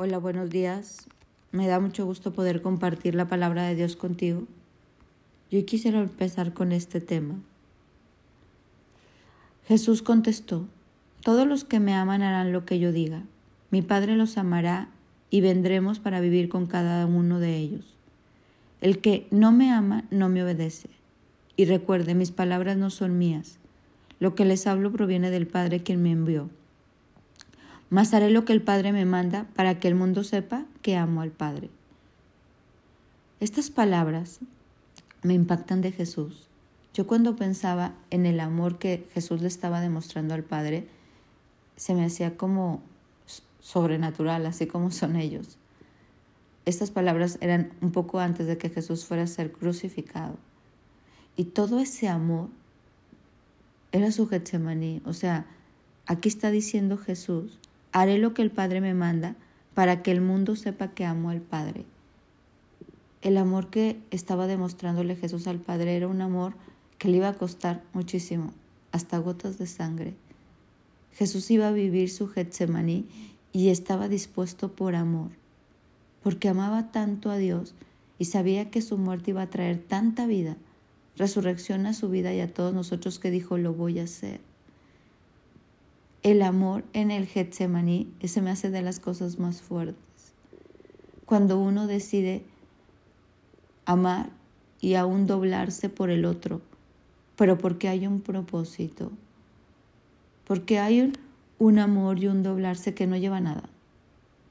Hola, buenos días. Me da mucho gusto poder compartir la palabra de Dios contigo. Yo quisiera empezar con este tema. Jesús contestó, Todos los que me aman harán lo que yo diga. Mi Padre los amará y vendremos para vivir con cada uno de ellos. El que no me ama no me obedece. Y recuerde, mis palabras no son mías. Lo que les hablo proviene del Padre quien me envió mas haré lo que el Padre me manda para que el mundo sepa que amo al Padre. Estas palabras me impactan de Jesús. Yo cuando pensaba en el amor que Jesús le estaba demostrando al Padre, se me hacía como sobrenatural, así como son ellos. Estas palabras eran un poco antes de que Jesús fuera a ser crucificado. Y todo ese amor era su Getsemaní. O sea, aquí está diciendo Jesús Haré lo que el Padre me manda para que el mundo sepa que amo al Padre. El amor que estaba demostrándole Jesús al Padre era un amor que le iba a costar muchísimo, hasta gotas de sangre. Jesús iba a vivir su Getsemaní y estaba dispuesto por amor, porque amaba tanto a Dios y sabía que su muerte iba a traer tanta vida, resurrección a su vida y a todos nosotros que dijo, lo voy a hacer el amor en el Getsemaní se me hace de las cosas más fuertes. Cuando uno decide amar y aún doblarse por el otro, pero porque hay un propósito, porque hay un, amor y un doblarse que no lleva nada,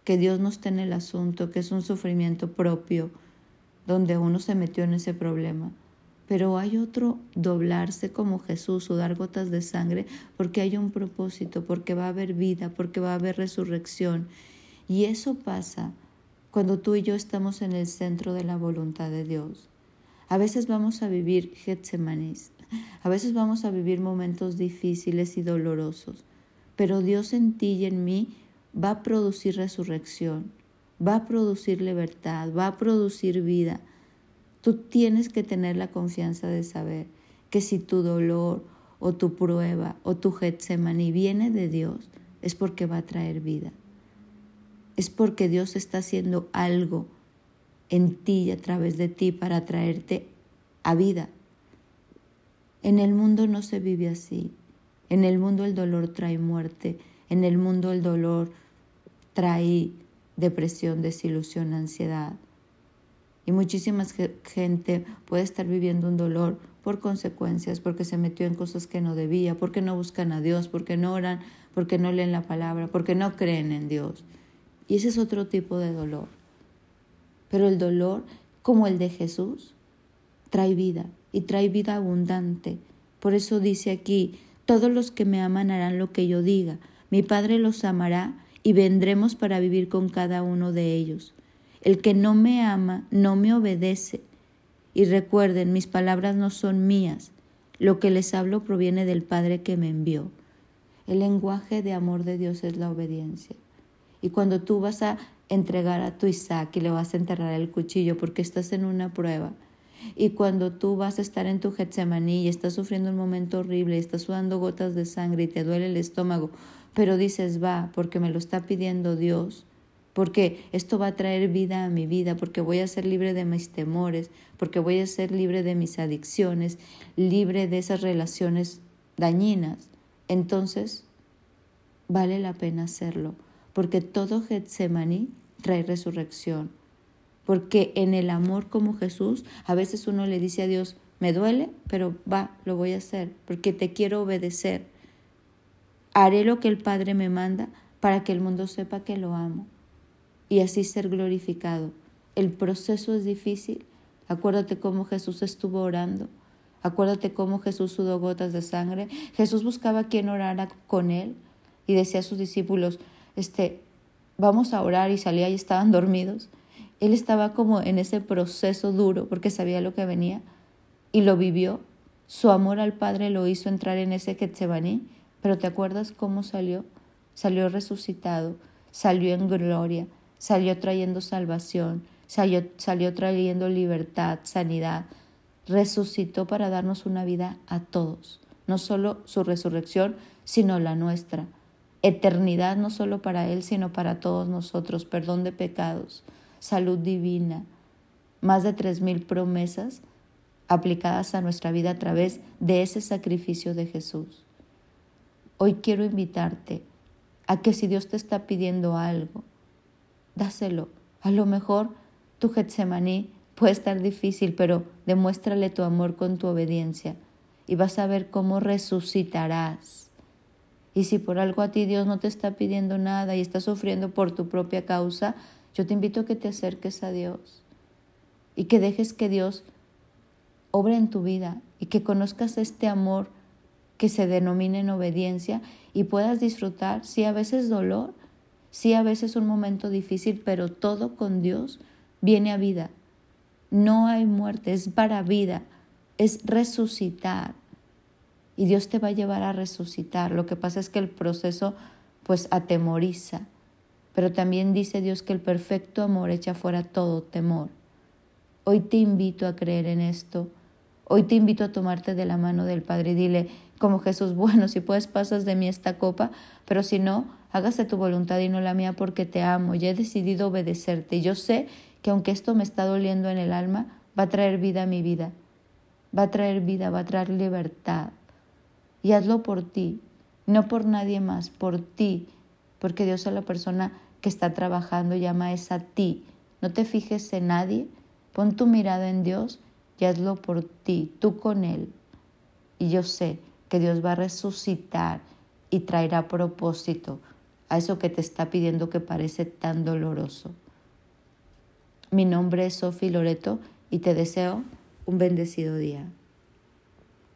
que Dios no está en el asunto, que es un sufrimiento propio, donde uno se metió en ese problema pero hay otro doblarse como Jesús, sudar gotas de sangre, porque hay un propósito, porque va a haber vida, porque va a haber resurrección. Y eso pasa cuando tú y yo estamos en el centro de la voluntad de Dios. A veces vamos a vivir Getsemanis, a veces vamos a vivir momentos difíciles y dolorosos, pero Dios en ti y en mí va a producir resurrección, va a producir libertad, va a producir vida Tú tienes que tener la confianza de saber que si tu dolor o tu prueba o tu Getsemaní viene de Dios, es porque va a traer vida. Es porque Dios está haciendo algo en ti y a través de ti para traerte a vida. En el mundo no se vive así. En el mundo el dolor trae muerte. En el mundo el dolor trae depresión, desilusión, ansiedad. Y muchísima gente puede estar viviendo un dolor por consecuencias, porque se metió en cosas que no debía, porque no buscan a Dios, porque no oran, porque no leen la palabra, porque no creen en Dios. Y ese es otro tipo de dolor. Pero el dolor, como el de Jesús, trae vida y trae vida abundante. Por eso dice aquí, todos los que me aman harán lo que yo diga. Mi Padre los amará y vendremos para vivir con cada uno de ellos. El que no me ama no me obedece. Y recuerden, mis palabras no son mías. Lo que les hablo proviene del Padre que me envió. El lenguaje de amor de Dios es la obediencia. Y cuando tú vas a entregar a tu Isaac y le vas a enterrar el cuchillo porque estás en una prueba, y cuando tú vas a estar en tu Getsemaní y estás sufriendo un momento horrible, y estás sudando gotas de sangre y te duele el estómago, pero dices, va, porque me lo está pidiendo Dios, porque esto va a traer vida a mi vida, porque voy a ser libre de mis temores, porque voy a ser libre de mis adicciones, libre de esas relaciones dañinas. Entonces, vale la pena hacerlo, porque todo Getsemaní trae resurrección. Porque en el amor como Jesús, a veces uno le dice a Dios, me duele, pero va, lo voy a hacer, porque te quiero obedecer. Haré lo que el Padre me manda para que el mundo sepa que lo amo y así ser glorificado. El proceso es difícil. Acuérdate cómo Jesús estuvo orando. Acuérdate cómo Jesús sudó gotas de sangre. Jesús buscaba quien orara con él y decía a sus discípulos, este, vamos a orar y salía y estaban dormidos. Él estaba como en ese proceso duro porque sabía lo que venía y lo vivió. Su amor al Padre lo hizo entrar en ese Getsemaní, pero ¿te acuerdas cómo salió? Salió resucitado, salió en gloria, salió trayendo salvación, salió, salió trayendo libertad, sanidad, resucitó para darnos una vida a todos, no solo su resurrección, sino la nuestra. eternidad no solo para Él, sino para todos nosotros, perdón de pecados, salud divina, más de tres mil promesas aplicadas a nuestra vida a través de ese sacrificio de Jesús. Hoy quiero invitarte a que si Dios te está pidiendo algo, dáselo. A lo mejor tu Getsemaní puede estar difícil, pero demuéstrale tu amor con tu obediencia y vas a ver cómo resucitarás. Y si por algo a ti Dios no te está pidiendo nada y estás sufriendo por tu propia causa, yo te invito a que te acerques a Dios y que dejes que Dios obre en tu vida y que conozcas este amor que se denomina en obediencia y puedas disfrutar, sí a veces dolor, sí a veces un momento difícil, pero todo con Dios viene a vida. No hay muerte, es para vida, es resucitar. Y Dios te va a llevar a resucitar. Lo que pasa es que el proceso pues atemoriza. Pero también dice Dios que el perfecto amor echa fuera todo temor. Hoy te invito a creer en esto. Hoy te invito a tomarte de la mano del Padre y dile, como Jesús, bueno, si puedes pasas de mí esta copa, pero si no, hágase tu voluntad y no la mía porque te amo y he decidido obedecerte. Yo sé que aunque esto me está doliendo en el alma, va a traer vida a mi vida, va a traer vida, va a traer libertad. Y hazlo por ti, no por nadie más, por ti, porque Dios es la persona que está trabajando y llama es a ti. No te fijes en nadie, pon tu mirada en Dios y hazlo por ti, tú con Él. Y yo sé que Dios va a resucitar y traerá propósito a eso que te está pidiendo que parece tan doloroso. Mi nombre es Sofi Loreto y te deseo un bendecido día.